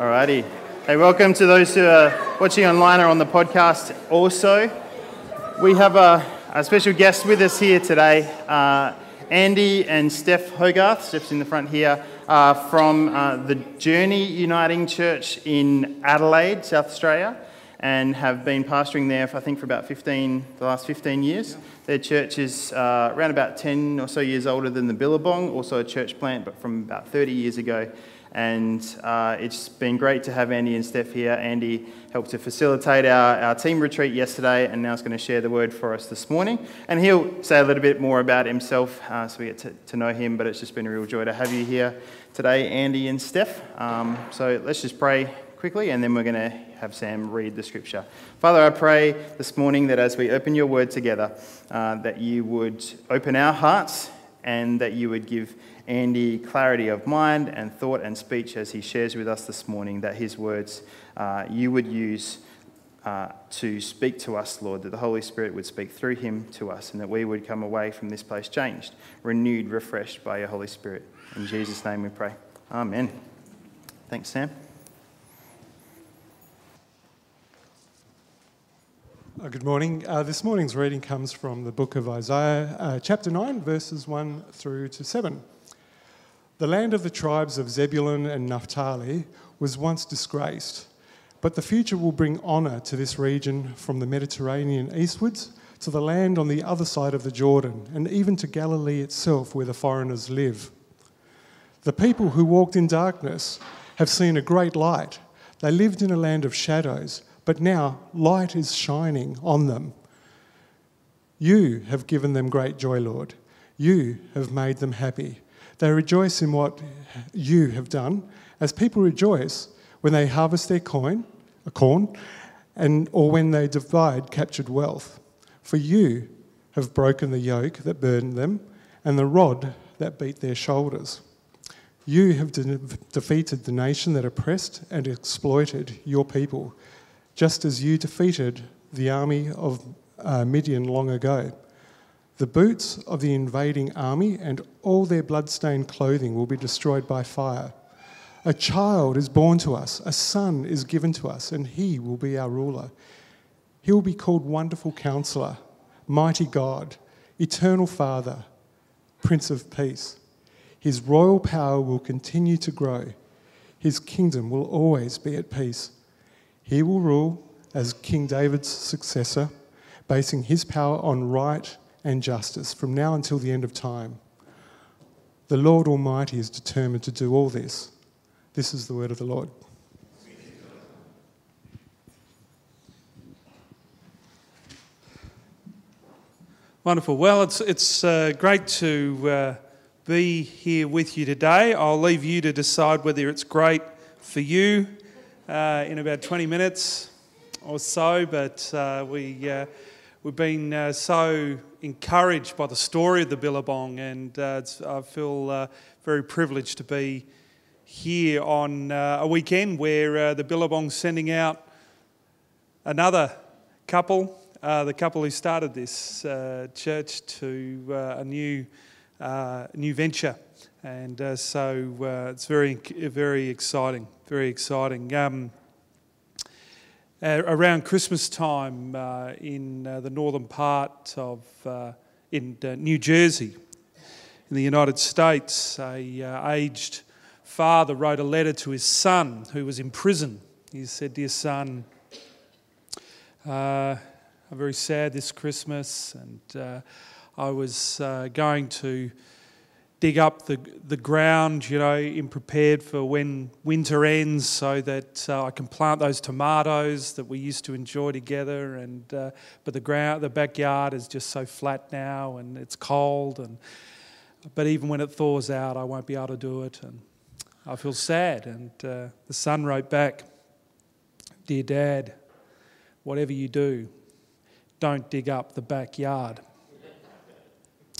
Alrighty. Hey, welcome to those who are watching online or on the podcast also. We have a, a special guest with us here today, uh, Andy and Steph Hogarth. Steph's in the front here uh, from uh, the Journey Uniting Church in Adelaide, South Australia, and have been pastoring there, for, I think, for about 15, the last 15 years. Their church is uh, around about 10 or so years older than the Billabong, also a church plant, but from about 30 years ago. And uh, it's been great to have Andy and Steph here. Andy helped to facilitate our, our team retreat yesterday and now is going to share the word for us this morning. And he'll say a little bit more about himself uh, so we get to, to, know him. But it's just been a real joy to have you here today, Andy and Steph. Um, so let's just pray quickly and then we're going to have Sam read the scripture. Father, I pray this morning that as we open your word together, uh, that you would open our hearts and that you would give Andy clarity of mind and thought and speech as he shares with us this morning, that his words uh, you would use uh, to speak to us, Lord, that the Holy Spirit would speak through him to us, and that we would come away from this place changed, renewed, refreshed by your Holy Spirit. In Jesus' name we pray. Amen. Thanks, Sam. Uh, good morning. Uh, this morning's reading comes from the book of Isaiah, uh, chapter 9, verses 1 through to 7. The land of the tribes of Zebulun and Naphtali was once disgraced, but the future will bring honour to this region from the Mediterranean eastwards to the land on the other side of the Jordan, and even to Galilee itself, where the foreigners live. The people who walked in darkness have seen a great light. They lived in a land of shadows, but now light is shining on them. You have given them great joy, Lord. You have made them happy. They rejoice in what you have done, as people rejoice when they harvest their coin, a corn, and or when they divide captured wealth. For you have broken the yoke that burdened them, and the rod that beat their shoulders. You have de- defeated the nation that oppressed and exploited your people, just as you defeated the army of uh, Midian long ago. The boots of the invading army and all their blood-stained clothing will be destroyed by fire. A child is born to us, a son is given to us, and he will be our ruler. He will be called Wonderful Counselor, Mighty God, Eternal Father, Prince of Peace. His royal power will continue to grow. His kingdom will always be at peace. He will rule as King David's successor, basing his power on right and justice from now until the end of time. The Lord Almighty is determined to do all this. This is the word of the Lord. Wonderful. Well, it's, it's uh, great to uh, be here with you today. I'll leave you to decide whether it's great for you uh, in about 20 minutes or so, but uh, we, uh, we've been uh, so encouraged by the story of the Billabong, and uh, I feel uh, very privileged to be here on uh, a weekend where uh, the Billabong's sending out another couple, uh, the couple who started this church, to a new, new venture. And so it's very, very exciting, very exciting. Um, uh, around Christmas time uh, in uh, the northern part of uh, in uh, New Jersey, in the United States, a aged father wrote a letter to his son who was in prison. He said, "Dear son, I'm very sad this Christmas, and I was going to." Dig up the, the ground, you know, in prepared for when winter ends so that uh, I can plant those tomatoes that we used to enjoy together. And, uh, but the, ground, the backyard is just so flat now and it's cold. And, but even when it thaws out, I won't be able to do it. And I feel sad. And uh, the son wrote back, Dear Dad, whatever you do, don't dig up the backyard.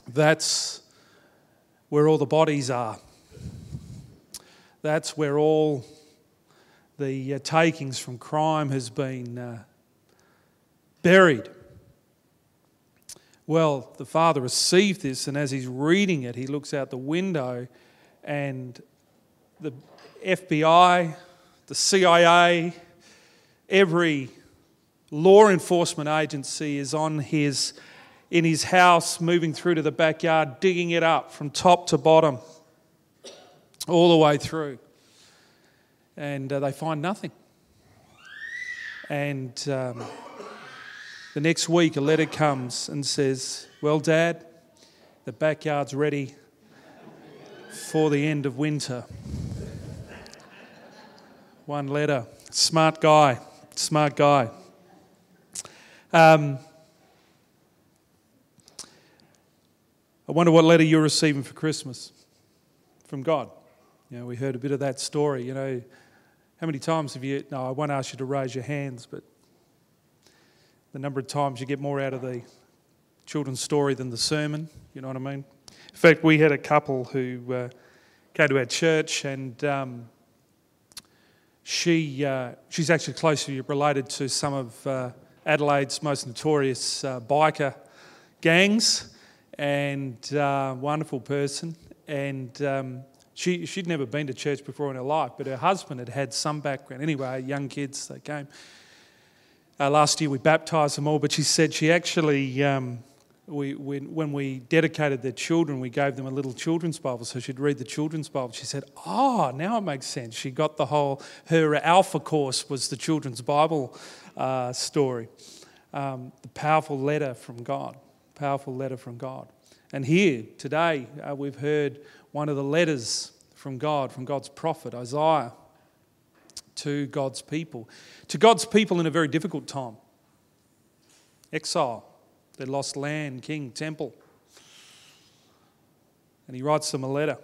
That's where all the bodies are. That's where all the uh, takings from crime has been uh, buried. Well, the father received this, and as he's reading it, he looks out the window, and the FBI the CIA, every law enforcement agency is on his in his house, moving through to the backyard, digging it up from top to bottom, all the way through. And uh, they find nothing. And um, the next week, a letter comes and says, Well, Dad, the backyard's ready for the end of winter. One letter. Smart guy. Smart guy. Um, I wonder what letter you're receiving for Christmas from God. You know, we heard a bit of that story. You know, how many times have you? No, I won't ask you to raise your hands, but the number of times you get more out of the children's story than the sermon. You know what I mean? In fact, we had a couple who uh, came to our church, and um, she uh, she's actually closely related to some of uh, Adelaide's most notorious uh, biker gangs, and uh, wonderful person. And um, she she'd never been to church before in her life, but her husband had had some background. Anyway, young kids they came. Uh, last year we baptised them all, but she said she actually. Um, we, when we dedicated their children, we gave them a little children's Bible, so she'd read the children's Bible. She said, "Oh, now it makes sense." She got the whole her alpha course was the children's Bible uh, story, um, the powerful letter from God, powerful letter from God. And here today uh, we've heard one of the letters from God, from God's prophet Isaiah, to God's people, to God's people in a very difficult time, exile they lost land, king, temple. And he writes them a letter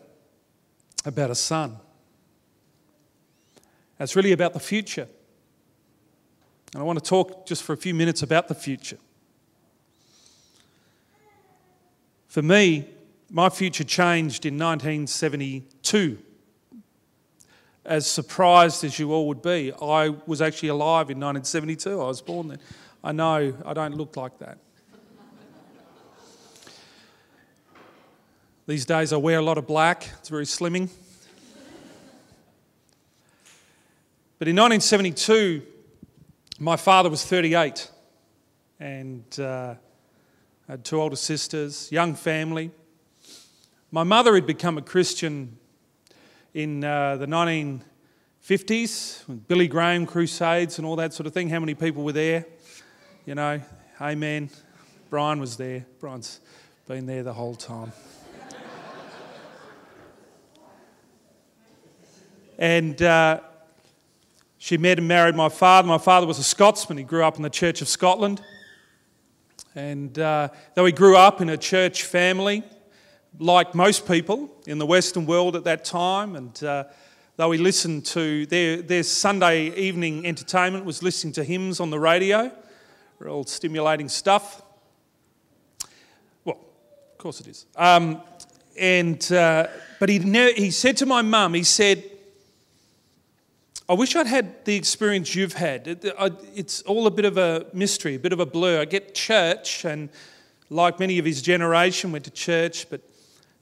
about a son. It's really about the future. And I want to talk just for a few minutes about the future. For me, my future changed in 1972. As surprised as you all would be, I was actually alive in 1972. I was born then. I know I don't look like that. These days I wear a lot of black, it's very slimming. But in 1972, my father was 38 and uh, had two older sisters, young family. My mother had become a Christian in uh, the 1950s with Billy Graham crusades and all that sort of thing. How many people were there? You know, amen. Brian was there. Brian's been there the whole time. And uh, she met and married my father. My father was a Scotsman. He grew up in the Church of Scotland. And uh, though he grew up in a church family, like most people in the Western world at that time, and uh, though he listened to their, their Sunday evening entertainment was listening to hymns on the radio, real stimulating stuff. Well, of course it is. Um, and uh, but he, he said to my mum, he said, I wish I'd had the experience you've had. It's all a bit of a mystery, a bit of a blur. I get church, and like many of his generation, went to church, but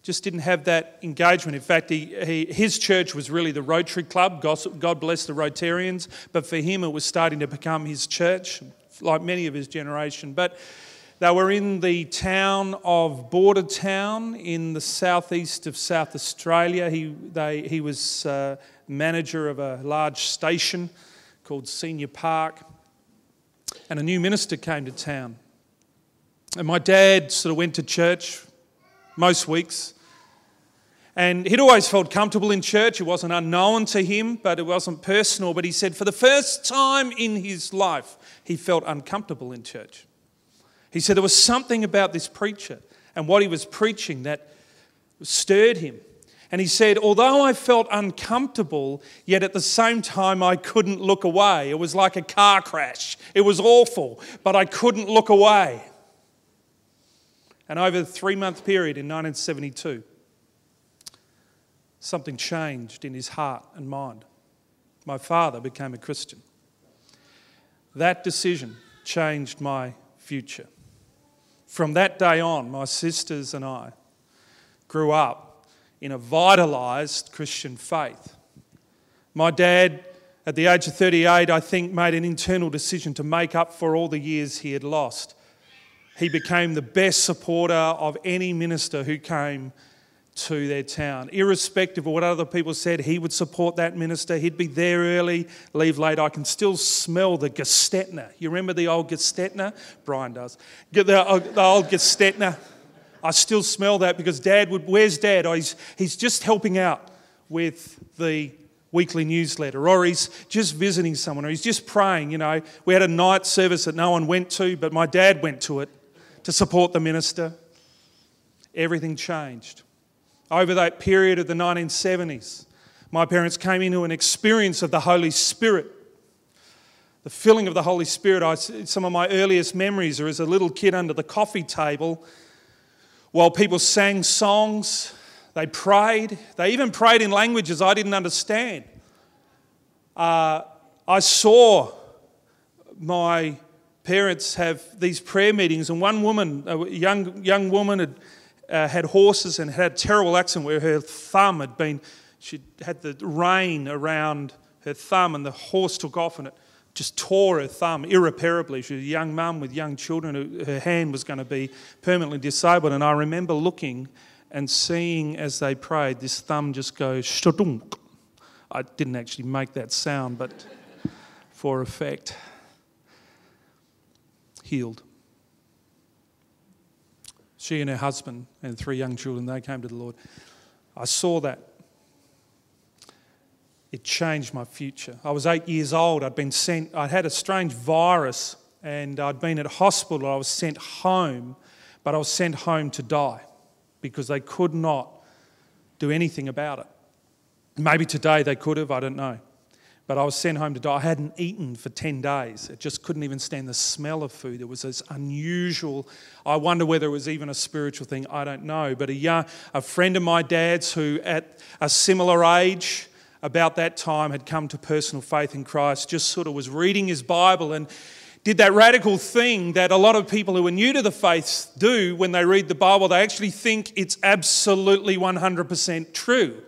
just didn't have that engagement. In fact, he, he, his church was really the Rotary Club. God bless the Rotarians. But for him, it was starting to become his church, like many of his generation. But they were in the town of Bordertown in the southeast of South Australia. He, they, he was uh, manager of a large station called Senior Park. And a new minister came to town. And my dad sort of went to church most weeks. And he'd always felt comfortable in church. It wasn't unknown to him, but it wasn't personal. But he said for the first time in his life, he felt uncomfortable in church. He said there was something about this preacher and what he was preaching that stirred him. And he said, although I felt uncomfortable, yet at the same time I couldn't look away. It was like a car crash. It was awful, but I couldn't look away. And over the three month period in 1972, something changed in his heart and mind. My father became a Christian. That decision changed my future. From that day on, my sisters and I grew up in a vitalized Christian faith. My dad at the age of 38, I think, made an internal decision to make up for all the years he had lost. He became the best supporter of any minister who came to their town. Irrespective of what other people said, he would support that minister. He'd be there early, leave late. I can still smell the Gestetner. You remember the old Gestetner? Brian does. The, uh, old Gestetner. I still smell that because dad would, where's dad? Oh, he's, he's just helping out with the weekly newsletter, or he's just visiting someone, or he's just praying. You know, we had a night service that no one went to, but my dad went to it to support the minister. Everything changed. Over that period of the 1970s, my parents came into an experience of the Holy Spirit. The filling of the Holy Spirit. I, some of my earliest memories are as a little kid under the coffee table while people sang songs, they prayed, they even prayed in languages I didn't understand. Uh, I saw my parents have these prayer meetings, and one woman, a young, young woman, had, uh, had horses and had a terrible accident where her thumb had been, she had the rein around her thumb, and the horse took off and it just tore her thumb irreparably. She was a young mum with young children. Her hand was going to be permanently disabled. And I remember looking and seeing as they prayed, this thumb just go shadunk. I didn't actually make that sound, but for effect healed. She and her husband and three young children, they came to the Lord. I saw that. It changed my future. I was eight years old. I'd been sent, I had a strange virus and I'd been at hospital. I was sent home, but I was sent home to die because they could not do anything about it. Maybe today they could have, I don't know. But I was sent home to die. I hadn't eaten for 10 days. It just couldn't even stand the smell of food. It was this unusual. I wonder whether it was even a spiritual thing. I don't know. But a, young, a friend of my dad's who, at a similar age, about that time, had come to personal faith in Christ, just sort of was reading his Bible and did that radical thing that a lot of people who are new to the faith do when they read the Bible. They actually think it's absolutely 100% true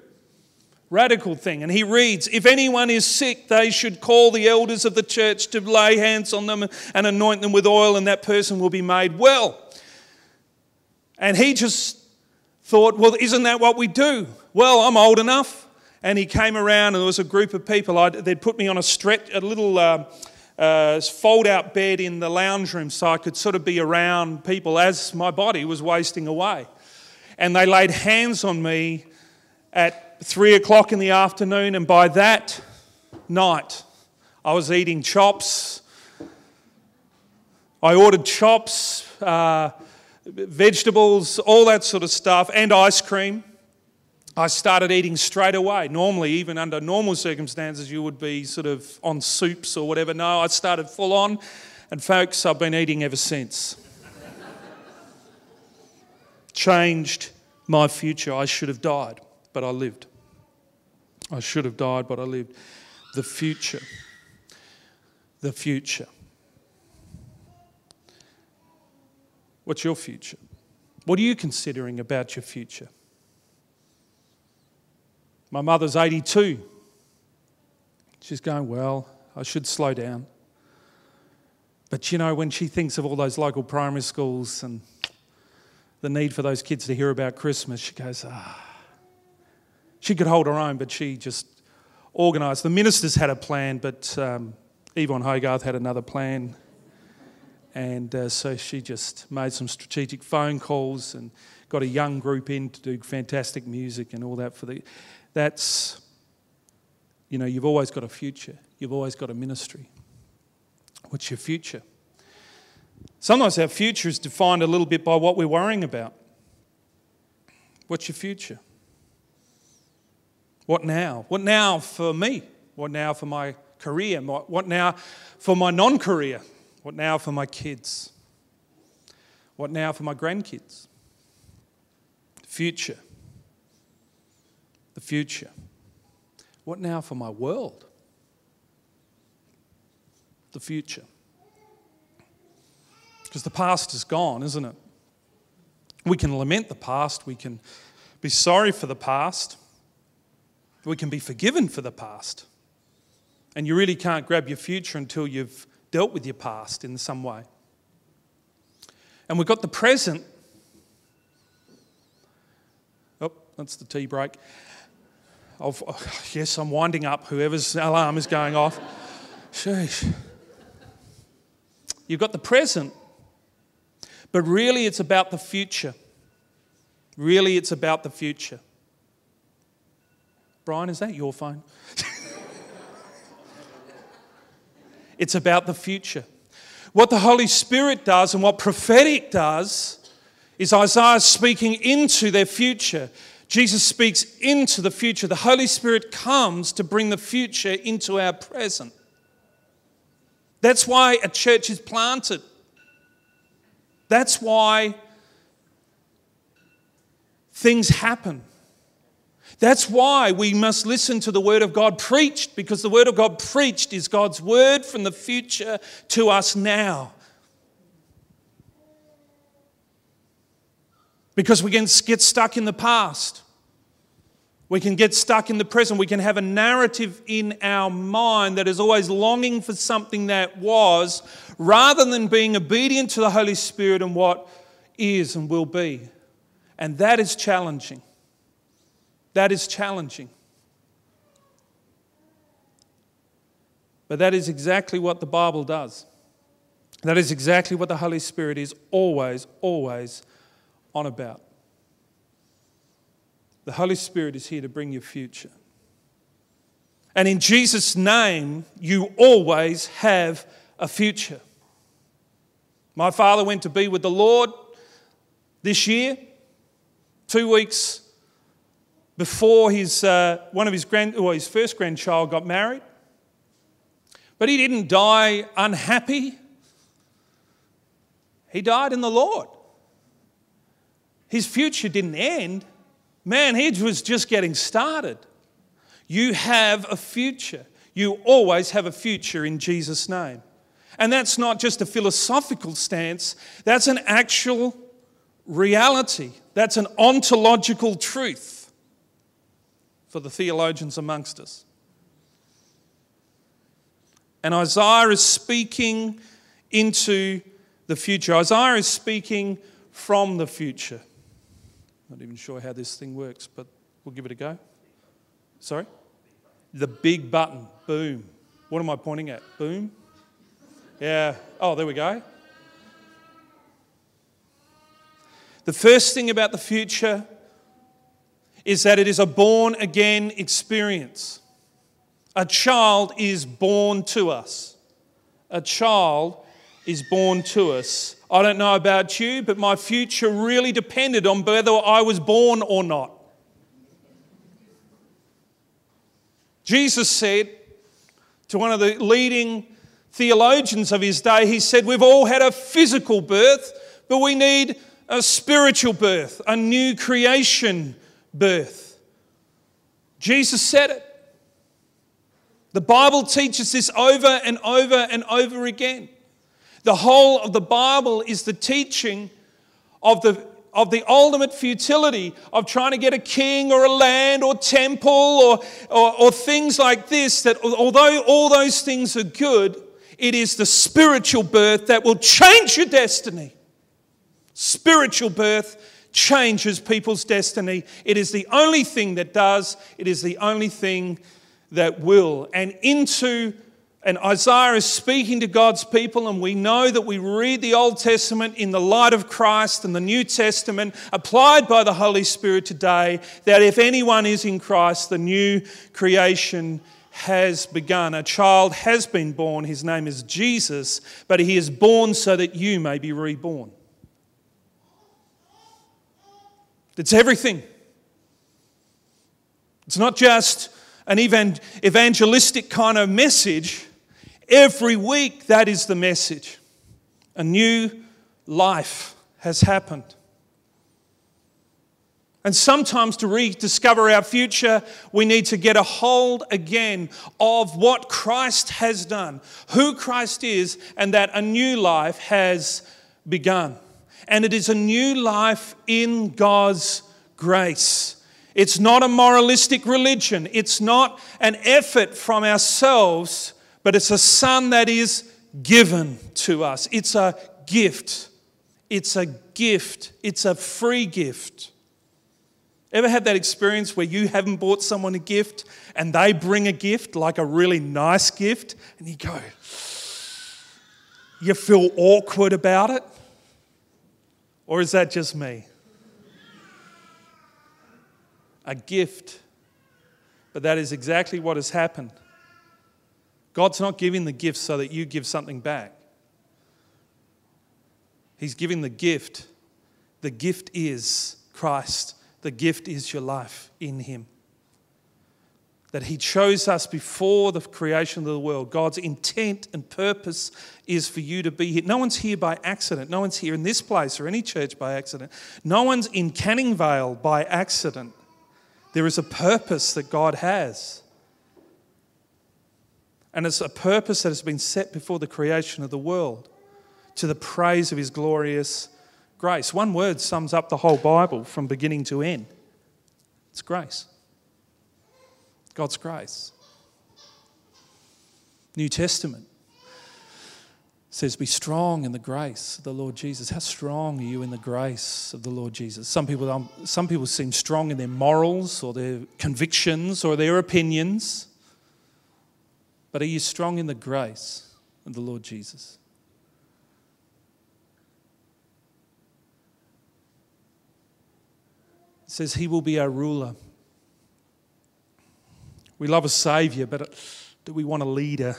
radical thing. And he reads, If anyone is sick, they should call the elders of the church to lay hands on them and anoint them with oil, and that person will be made well. And he just thought, Well, isn't that what we do? Well, I'm old enough. And he came around, and there was a group of people. I'd, they'd put me on a stretch, a little. Uh, uh, fold out bed in the lounge room so I could sort of be around people as my body was wasting away. And they laid hands on me at three o'clock in the afternoon, and by that night, I was eating chops. I ordered chops, uh, vegetables, all that sort of stuff, and ice cream. I started eating straight away. Normally, even under normal circumstances, you would be sort of on soups or whatever. No, I started full on, and folks, I've been eating ever since. Changed my future. I should have died but I lived. I should have died, but I lived. The future. The future. What's your future? What are you considering about your future? My mother's 82. She's going, Well, I should slow down. But you know, when she thinks of all those local primary schools and the need for those kids to hear about Christmas, she goes, Ah, she could hold her own, but she just organised. The ministers had a plan, but um, Yvonne Hogarth had another plan. And uh, so she just made some strategic phone calls and got a young group in to do fantastic music and all that for the. That's, you know, you've always got a future. You've always got a ministry. What's your future? Sometimes our future is defined a little bit by what we're worrying about. What's your future? What now? What now for me? What now for my career? What now for my non career? What now for my kids? What now for my grandkids? Future. Future. What now for my world? The future. Because the past is gone, isn't it? We can lament the past, we can be sorry for the past. We can be forgiven for the past. And you really can't grab your future until you've dealt with your past in some way. And we've got the present. Oh, that's the tea break. Oh, yes, I'm winding up. Whoever's alarm is going off. Sheesh. You've got the present, but really it's about the future. Really, it's about the future. Brian, is that your phone? it's about the future. What the Holy Spirit does and what prophetic does is Isaiah speaking into their future. Jesus speaks into the future. The Holy Spirit comes to bring the future into our present. That's why a church is planted. That's why things happen. That's why we must listen to the Word of God preached, because the Word of God preached is God's Word from the future to us now. Because we can get stuck in the past. We can get stuck in the present. We can have a narrative in our mind that is always longing for something that was, rather than being obedient to the Holy Spirit and what is and will be. And that is challenging. That is challenging. But that is exactly what the Bible does. That is exactly what the Holy Spirit is always, always on about. The Holy Spirit is here to bring your future. And in Jesus' name, you always have a future. My father went to be with the Lord this year, two weeks before his, uh, one of his, grand, well, his first grandchild got married. But he didn't die unhappy. He died in the Lord. His future didn't end. Man, he was just getting started. You have a future. You always have a future in Jesus' name. And that's not just a philosophical stance, that's an actual reality. That's an ontological truth for the theologians amongst us. And Isaiah is speaking into the future. Isaiah is speaking from the future. Not even sure how this thing works, but we'll give it a go. Sorry? The big button. Boom. What am I pointing at? Boom? Yeah. Oh, there we go. The first thing about the future is that it is a born again experience. A child is born to us. A child is born to us. I don't know about you, but my future really depended on whether I was born or not. Jesus said to one of the leading theologians of his day, he said, We've all had a physical birth, but we need a spiritual birth, a new creation birth. Jesus said it. The Bible teaches this over and over and over again. The whole of the Bible is the teaching of the, of the ultimate futility of trying to get a king or a land or temple or, or, or things like this. That although all those things are good, it is the spiritual birth that will change your destiny. Spiritual birth changes people's destiny. It is the only thing that does, it is the only thing that will. And into and Isaiah is speaking to God's people, and we know that we read the Old Testament in the light of Christ and the New Testament applied by the Holy Spirit today. That if anyone is in Christ, the new creation has begun. A child has been born. His name is Jesus, but he is born so that you may be reborn. It's everything. It's not just an evangelistic kind of message. Every week, that is the message. A new life has happened. And sometimes to rediscover our future, we need to get a hold again of what Christ has done, who Christ is, and that a new life has begun. And it is a new life in God's grace. It's not a moralistic religion. It's not an effort from ourselves, but it's a Son that is given to us. It's a gift. It's a gift. It's a free gift. Ever had that experience where you haven't bought someone a gift and they bring a gift, like a really nice gift, and you go, you feel awkward about it? Or is that just me? a gift. But that is exactly what has happened. God's not giving the gift so that you give something back. He's giving the gift. The gift is Christ. The gift is your life in Him. That He chose us before the creation of the world. God's intent and purpose is for you to be here. No one's here by accident. No one's here in this place or any church by accident. No one's in Canning Vale by accident. There is a purpose that God has. And it's a purpose that has been set before the creation of the world to the praise of His glorious grace. One word sums up the whole Bible from beginning to end it's grace. God's grace. New Testament says, Be strong in the grace of the Lord Jesus. How strong are you in the grace of the Lord Jesus? Some people, um, some people seem strong in their morals or their convictions or their opinions. But are you strong in the grace of the Lord Jesus? It says, He will be our ruler. We love a Savior, but do we want a leader?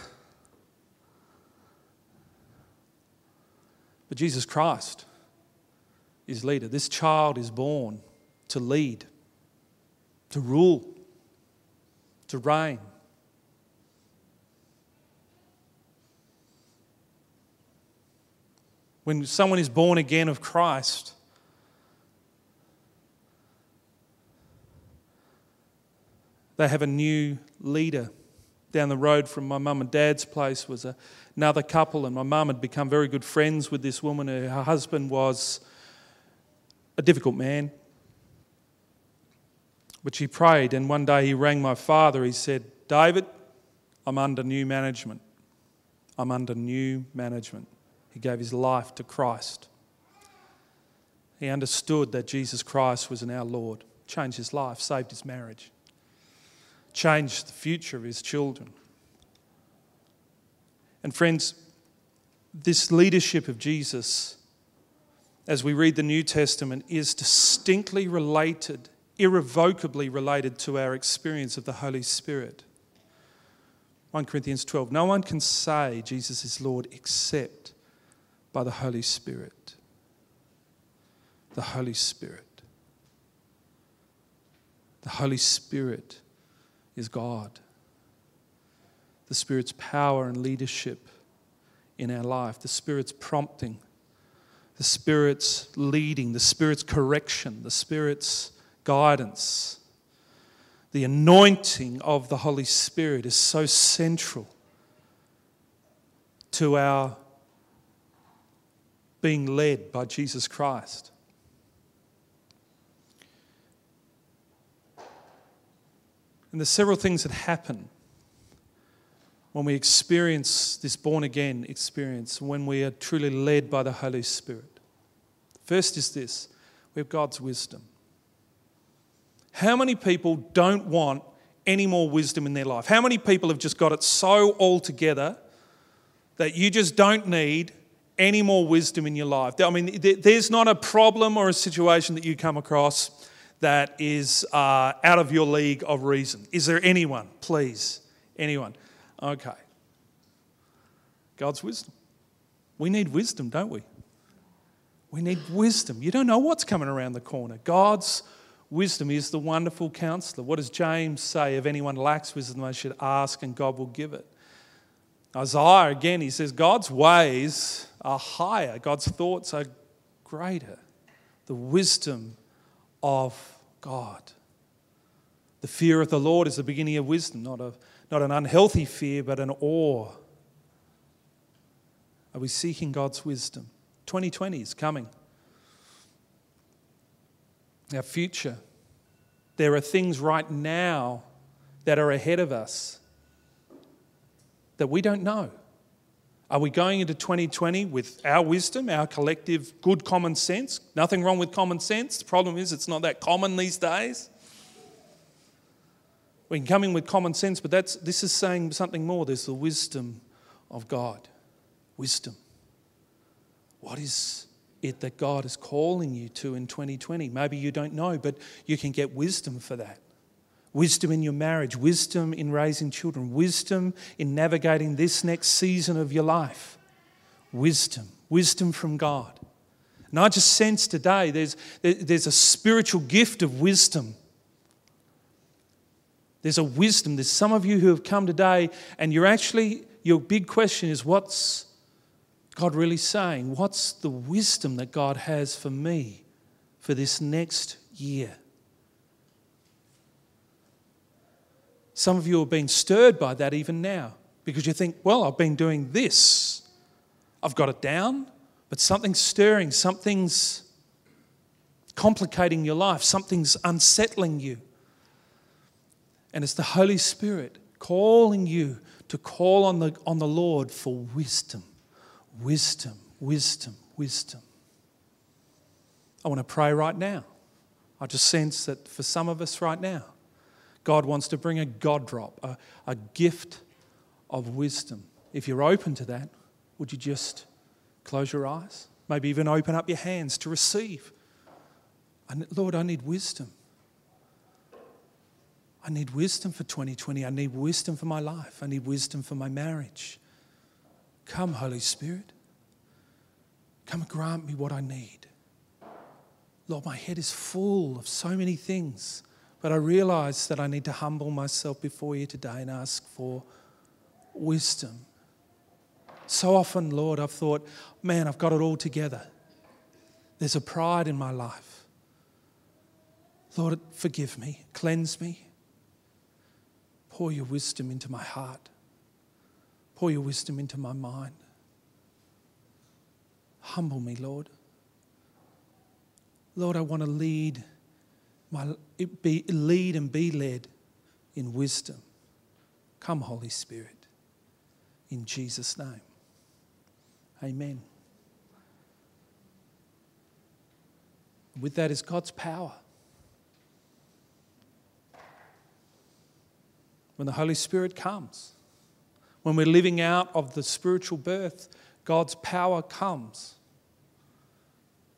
But Jesus Christ is leader. This child is born to lead, to rule, to reign. When someone is born again of Christ, they have a new leader. Down the road from my mum and dad's place was a another couple, and my mum had become very good friends with this woman. Her husband was a difficult man. But she prayed, and one day he rang my father. He said, David, I'm under new management. I'm under new management. He gave his life to Christ. He understood that Jesus Christ was in our Lord, changed his life, saved his marriage, changed the future of his children. And friends, this leadership of Jesus, as we read the New Testament, is distinctly related, irrevocably related to our experience of the Holy Spirit. 1 Corinthians 12 No one can say Jesus is Lord except by the Holy Spirit. The Holy Spirit. The Holy Spirit is God the Spirit's power and leadership in our life, the Spirit's prompting, the Spirit's leading, the Spirit's correction, the Spirit's guidance. The anointing of the Holy Spirit is so central to our being led by Jesus Christ. And there's several things that happen when we experience this born again experience, when we are truly led by the Holy Spirit. First is this we have God's wisdom. How many people don't want any more wisdom in their life? How many people have just got it so all together that you just don't need any more wisdom in your life? I mean, there's not a problem or a situation that you come across that is uh, out of your league of reason. Is there anyone, please? Anyone? Okay. God's wisdom. We need wisdom, don't we? We need wisdom. You don't know what's coming around the corner. God's wisdom is the wonderful counselor. What does James say? If anyone lacks wisdom, they should ask, and God will give it. Isaiah, again, he says, God's ways are higher, God's thoughts are greater. The wisdom of God. The fear of the Lord is the beginning of wisdom, not of not an unhealthy fear, but an awe. Are we seeking God's wisdom? 2020 is coming. Our future. There are things right now that are ahead of us that we don't know. Are we going into 2020 with our wisdom, our collective good common sense? Nothing wrong with common sense. The problem is it's not that common these days. We can come in with common sense, but that's, this is saying something more. There's the wisdom of God. Wisdom. What is it that God is calling you to in 2020? Maybe you don't know, but you can get wisdom for that. Wisdom in your marriage, wisdom in raising children, wisdom in navigating this next season of your life. Wisdom, wisdom from God. And I just sense today there's, there's a spiritual gift of wisdom. There's a wisdom. There's some of you who have come today, and you're actually, your big question is what's God really saying? What's the wisdom that God has for me for this next year? Some of you are being stirred by that even now because you think, well, I've been doing this. I've got it down, but something's stirring, something's complicating your life, something's unsettling you. And it's the Holy Spirit calling you to call on the, on the Lord for wisdom, wisdom, wisdom, wisdom. I want to pray right now. I just sense that for some of us right now, God wants to bring a God drop, a, a gift of wisdom. If you're open to that, would you just close your eyes? Maybe even open up your hands to receive. Lord, I need wisdom. I need wisdom for 2020. I need wisdom for my life. I need wisdom for my marriage. Come, Holy Spirit. Come and grant me what I need. Lord, my head is full of so many things. But I realize that I need to humble myself before you today and ask for wisdom. So often, Lord, I've thought, man, I've got it all together. There's a pride in my life. Lord, forgive me, cleanse me. Pour your wisdom into my heart. Pour your wisdom into my mind. Humble me, Lord. Lord, I want to lead my, be, lead and be led in wisdom. Come, Holy Spirit, in Jesus' name. Amen. With that is God's power. When the Holy Spirit comes, when we're living out of the spiritual birth, God's power comes.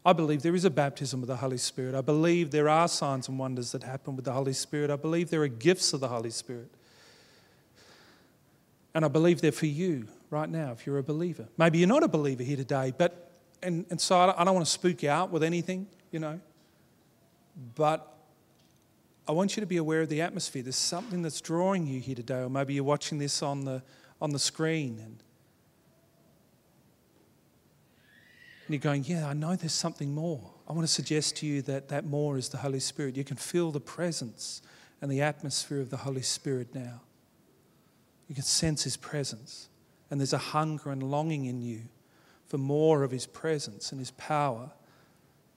I believe there is a baptism of the Holy Spirit. I believe there are signs and wonders that happen with the Holy Spirit. I believe there are gifts of the Holy Spirit. And I believe they're for you right now if you're a believer. Maybe you're not a believer here today, but, and, and so I don't want to spook you out with anything, you know, but I want you to be aware of the atmosphere. There's something that's drawing you here today, or maybe you're watching this on the, on the screen and and you're going, Yeah, I know there's something more. I want to suggest to you that that more is the Holy Spirit. You can feel the presence and the atmosphere of the Holy Spirit now. You can sense His presence. And there's a hunger and longing in you for more of His presence and His power.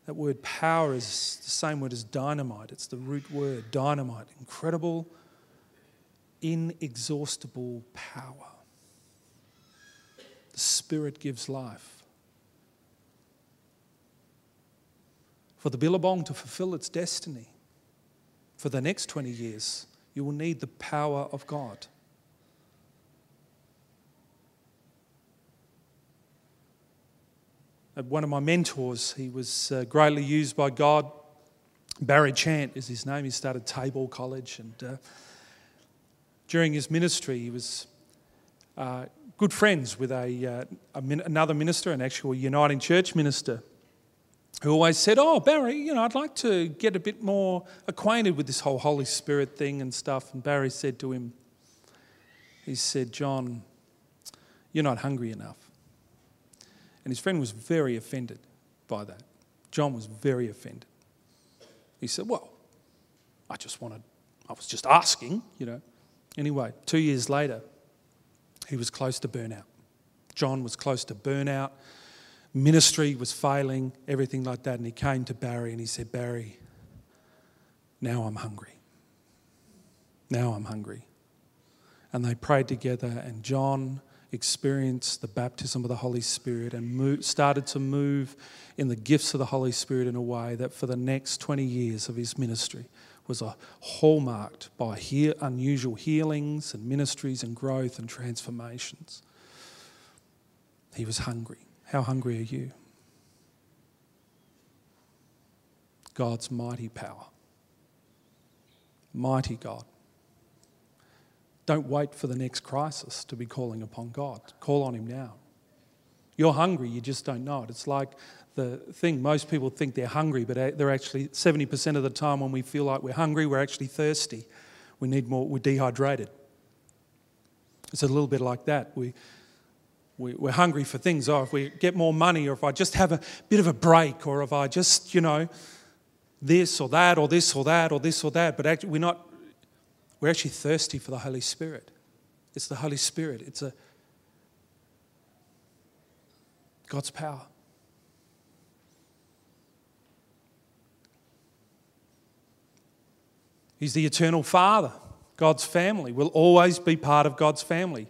That word power is the same word as dynamite, it's the root word, dynamite. Incredible, inexhaustible power. The Spirit gives life. For the Billabong to fulfill its destiny for the next 20 years, you will need the power of God. One of my mentors, he was uh, greatly used by God. Barry Chant is his name. He started Tabor College, and uh, during his ministry, he was uh, good friends with a, uh, a, another minister, an actual Uniting Church minister who always said, Oh, Barry, you know, I'd like to get a bit more acquainted with this whole Holy Spirit thing and stuff. And Barry said to him, He said, John, you're not hungry enough. And his friend was very offended by that. John was very offended. He said, Well, I just wanted, I was just asking, you know. Anyway, two years later, he was close to burnout. John was close to burnout ministry was failing, everything like that. And he came to Barry and he said, Barry, Now I'm hungry. Now I'm hungry. And they prayed together, and John experienced the baptism of the Holy Spirit and moved, started to move in the gifts of the Holy Spirit in a way that for the next 20 years of his ministry was a hallmarked by he- unusual healings and ministries and growth and transformations. He was hungry. How hungry are you? God's mighty power. Mighty God. Don't wait for the next crisis to be calling upon God. Call on Him now. You're hungry, you just don't know it. It's like the thing most people think they're hungry, but they're actually 70% of the time when we feel like we're hungry, we're actually thirsty. We need more, we're dehydrated. It's a little bit like that. We, we, we're hungry for things. Oh, if we get more money, or if I just have a bit of a break, or if I just, you know, this or that, or this or that, or this or that. But actually, we're not, we're actually thirsty for the Holy Spirit. It's the Holy Spirit. It's a God's power. He's the eternal Father. God's family will always be part of God's family.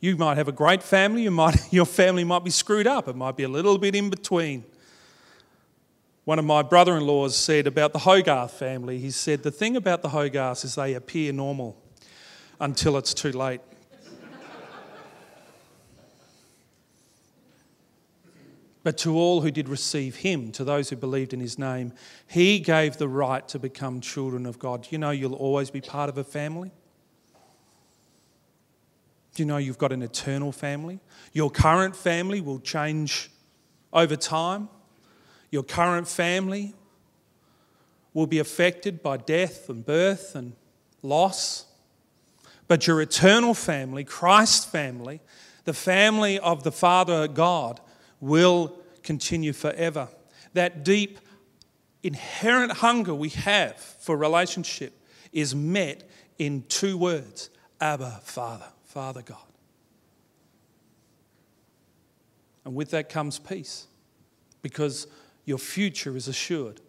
You might have a great family, you might, your family might be screwed up, it might be a little bit in between. One of my brother in laws said about the Hogarth family, he said, The thing about the Hogarths is they appear normal until it's too late. But to all who did receive him, to those who believed in his name, he gave the right to become children of God. You know, you'll always be part of a family. Do you know you've got an eternal family? Your current family will change over time. Your current family will be affected by death and birth and loss. But your eternal family, Christ's family, the family of the Father God, will continue forever. That deep, inherent hunger we have for relationship is met in two words Abba, Father, Father God. And with that comes peace because your future is assured.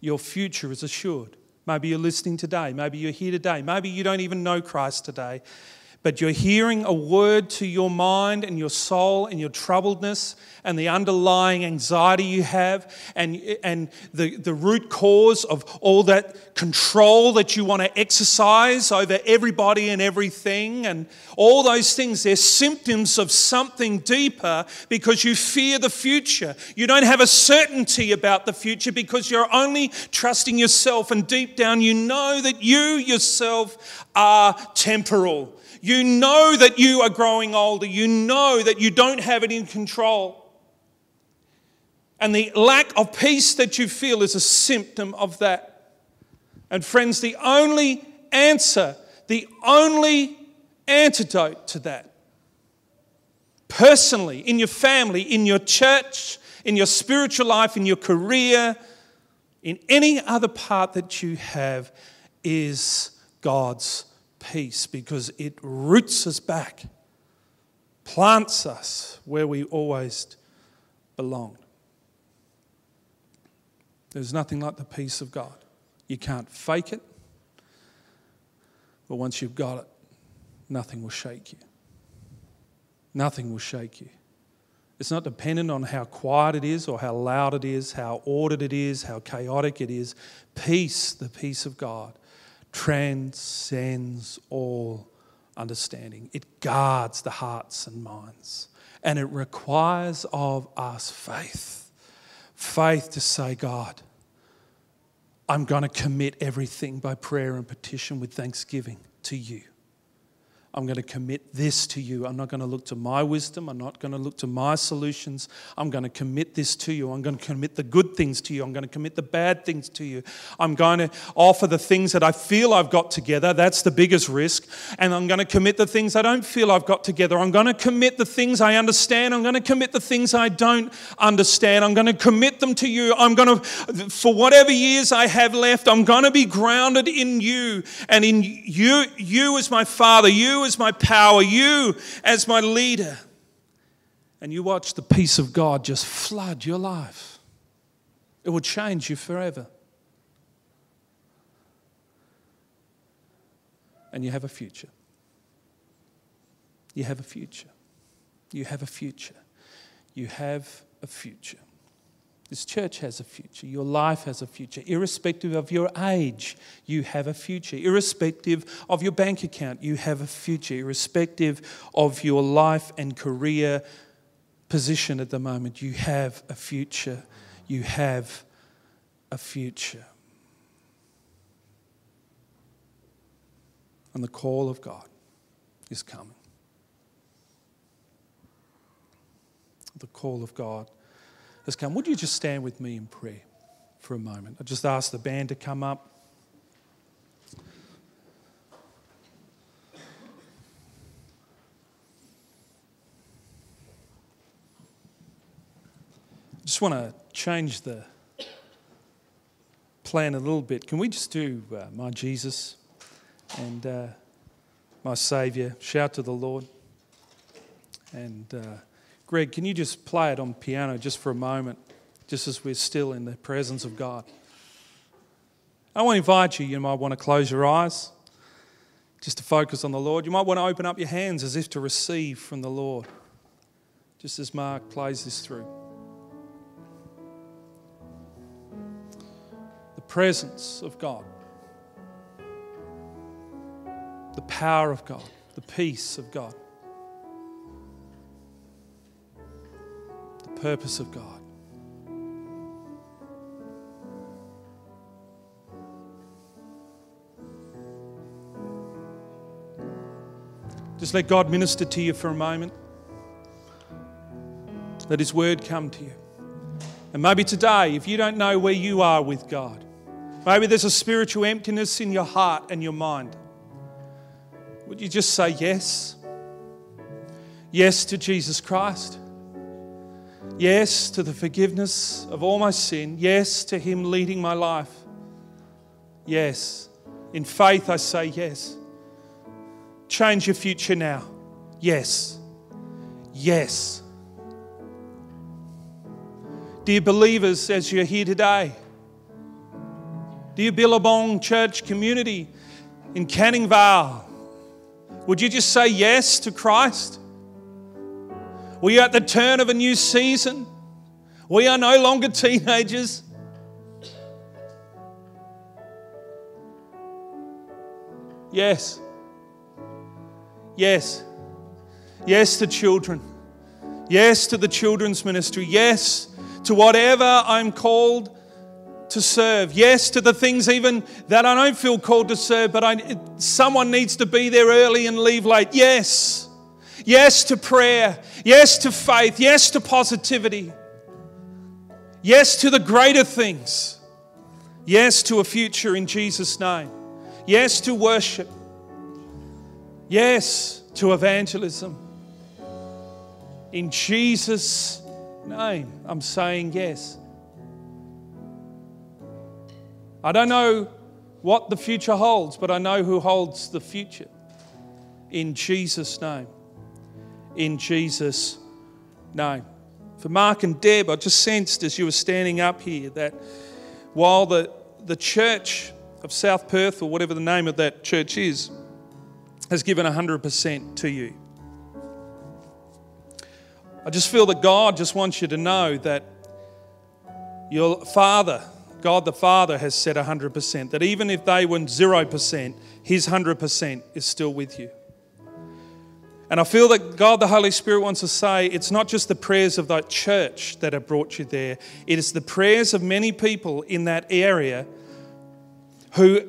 Your future is assured. Maybe you're listening today. Maybe you're here today. Maybe you don't even know Christ today but you're hearing a word to your mind and your soul and your troubledness and the underlying anxiety you have and, and the, the root cause of all that control that you want to exercise over everybody and everything and all those things. They're symptoms of something deeper because you fear the future. You don't have a certainty about the future because you're only trusting yourself, and deep down, you know that you yourself are temporal you know that you are growing older. You know that you don't have it in control. And the lack of peace that you feel is a symptom of that. And friends, the only answer, the only antidote to that, personally, in your family, in your church, in your spiritual life, in your career, in any other part that you have, is God's peace because it roots us back, plants us where we always belonged. There's nothing like the peace of God. You can't fake it, but once you've got it, nothing will shake you. Nothing will shake you. It's not dependent on how quiet it is or how loud it is, how ordered it is, how chaotic it is. Peace, the peace of God, transcends all understanding. It guards the hearts and minds. And it requires of us faith faith to say, God, I'm going to commit everything by prayer and petition with thanksgiving to you. I'm going to commit this to you. I'm not going to look to my wisdom. I'm not going to look to my solutions. I'm going to commit this to you. I'm going to commit the good things to you. I'm going to commit the bad things to you. I'm going to offer the things that I feel I've got together. That's the biggest risk. And I'm going to commit the things I don't feel I've got together. I'm going to commit the things I understand. I'm going to commit the things I don't understand. I'm going to commit them to you. I'm going to, for whatever years I have left, I'm going to be grounded in you and in you, you as my Father, you as my power, you as my leader. And you watch the peace of God just flood your life, it will change you forever. And you have a future. You have a future. You have a future. You have a future. This church has a future. Your life has a future. Irrespective of your age, you have a future. Irrespective of your bank account, you have a future. Irrespective of your life and career position at the moment, you have a future. You have a future. And the call of God is coming. The call of God has come. Would you just stand with me in prayer for a moment? I just ask the band to come up. I just want to change the plan a little bit. Can we just do uh, My Jesus and uh, My Saviour? Shout to the Lord. And. Uh, Greg, can you just play it on piano just for a moment, just as we're still in the presence of God? I want to invite you, you might want to close your eyes just to focus on the Lord. You might want to open up your hands as if to receive from the Lord, just as Mark plays this through. The presence of God, the power of God, the peace of God. Purpose of God. Just let God minister to you for a moment. Let His word come to you. And maybe today, if you don't know where you are with God, maybe there's a spiritual emptiness in your heart and your mind, would you just say yes? Yes to Jesus Christ. Yes to the forgiveness of all my sin. Yes to Him leading my life. Yes. In faith, I say yes. Change your future now. Yes. Yes. Dear believers, as you're here today, dear Billabong Church community in Canning Vale, would you just say yes to Christ? We are at the turn of a new season. We are no longer teenagers. Yes. Yes. Yes to children. Yes to the children's ministry. Yes to whatever I'm called to serve. Yes to the things even that I don't feel called to serve, but I, someone needs to be there early and leave late. Yes. Yes to prayer. Yes to faith. Yes to positivity. Yes to the greater things. Yes to a future in Jesus' name. Yes to worship. Yes to evangelism. In Jesus' name, I'm saying yes. I don't know what the future holds, but I know who holds the future. In Jesus' name in Jesus' name. For Mark and Deb, I just sensed as you were standing up here that while the, the church of South Perth, or whatever the name of that church is, has given 100% to you. I just feel that God just wants you to know that your Father, God the Father, has said 100%, that even if they went 0%, His 100% is still with you. And I feel that God the Holy Spirit wants to say it's not just the prayers of that church that have brought you there, it is the prayers of many people in that area who,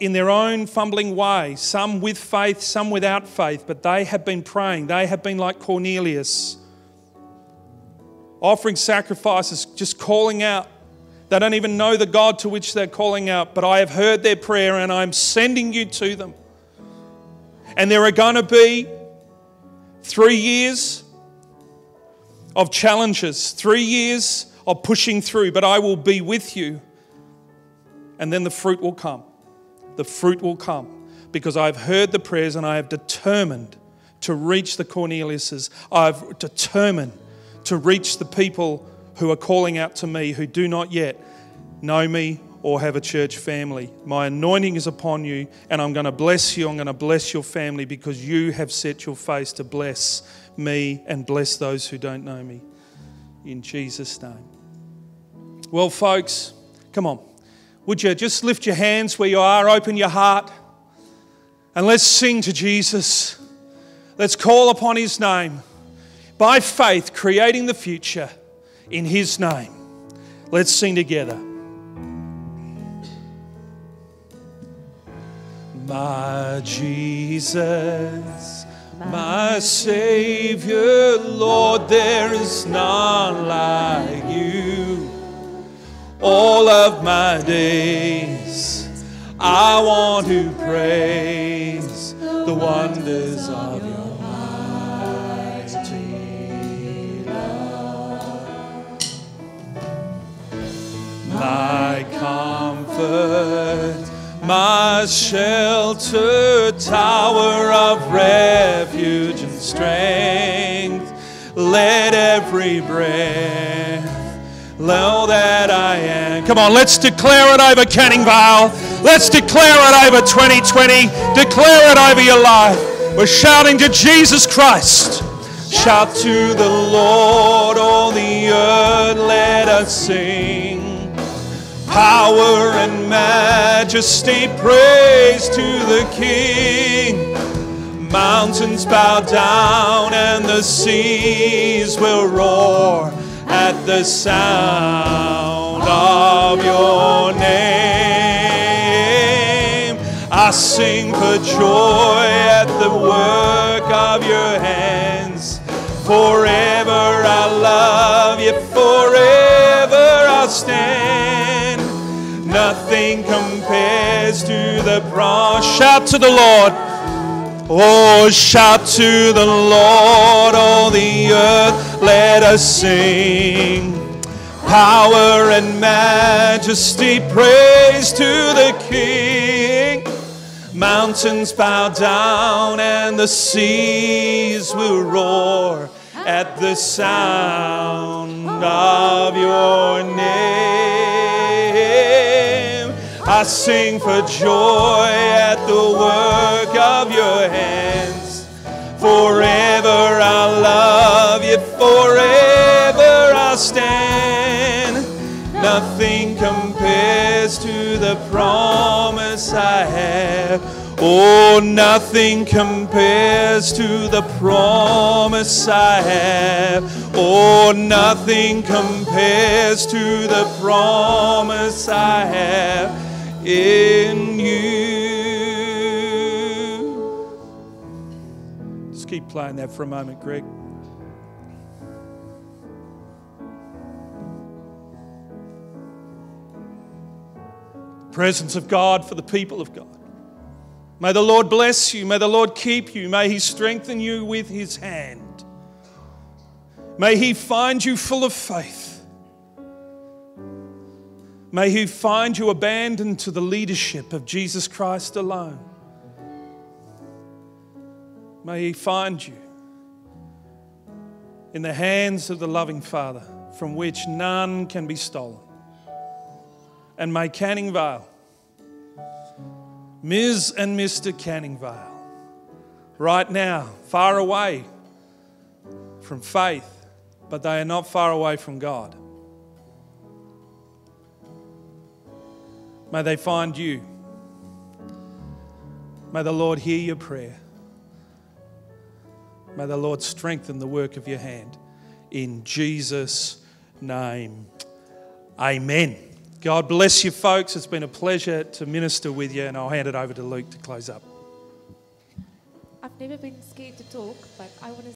in their own fumbling way, some with faith, some without faith, but they have been praying. They have been like Cornelius, offering sacrifices, just calling out. They don't even know the God to which they're calling out, but I have heard their prayer and I'm sending you to them. And there are going to be Three years of challenges, three years of pushing through, but I will be with you. And then the fruit will come. The fruit will come because I've heard the prayers and I have determined to reach the Corneliuses. I've determined to reach the people who are calling out to me who do not yet know me or have a church family. My anointing is upon you, and I'm going to bless you. I'm going to bless your family because you have set your face to bless me and bless those who don't know me. In Jesus' name. Well, folks, come on. Would you just lift your hands where you are, open your heart, and let's sing to Jesus. Let's call upon his name by faith, creating the future in his name. Let's sing together. My Jesus, my Savior, Lord, there is none like you. All of my days, I want to praise the wonders of your mighty love. My comfort my shelter, tower of refuge and strength. Let every breath know that I am. Come on, let's declare it over Canning Vale. Let's declare it over 2020. Declare it over your life. We're shouting to Jesus Christ. Shout to the Lord, all the earth, let us sing power and majesty, praise to the King. Mountains bow down and the seas will roar at the sound of your name. I sing for joy at the work of your hands. Forever I love you, forever I'll stand. Nothing compares to the promise. Shout to the Lord. Oh, shout to the Lord, all the earth, let us sing. Power and majesty, praise to the King. Mountains bow down and the seas will roar at the sound of your name. I sing for joy at the work of your hands. Forever I'll love you, forever I'll stand. Nothing compares to the promise I have. Oh, nothing compares to the promise I have. Oh, nothing compares to the promise I have in you. Just keep playing that for a moment, Greg. Presence of God for the people of God. May the Lord bless you. May the Lord keep you. May He strengthen you with His hand. May He find you full of faith. May He find you abandoned to the leadership of Jesus Christ alone. May He find you in the hands of the loving Father from which none can be stolen. And may Canning Vale Ms. and Mr. Canning Vale, right now, far away from faith, but they are not far away from God. May they find you. May the Lord hear your prayer. May the Lord strengthen the work of your hand. In Jesus' name, amen. God bless you, folks. It's been a pleasure to minister with you, and I'll hand it over to Luke to close up. I've never been scared to talk, but I want to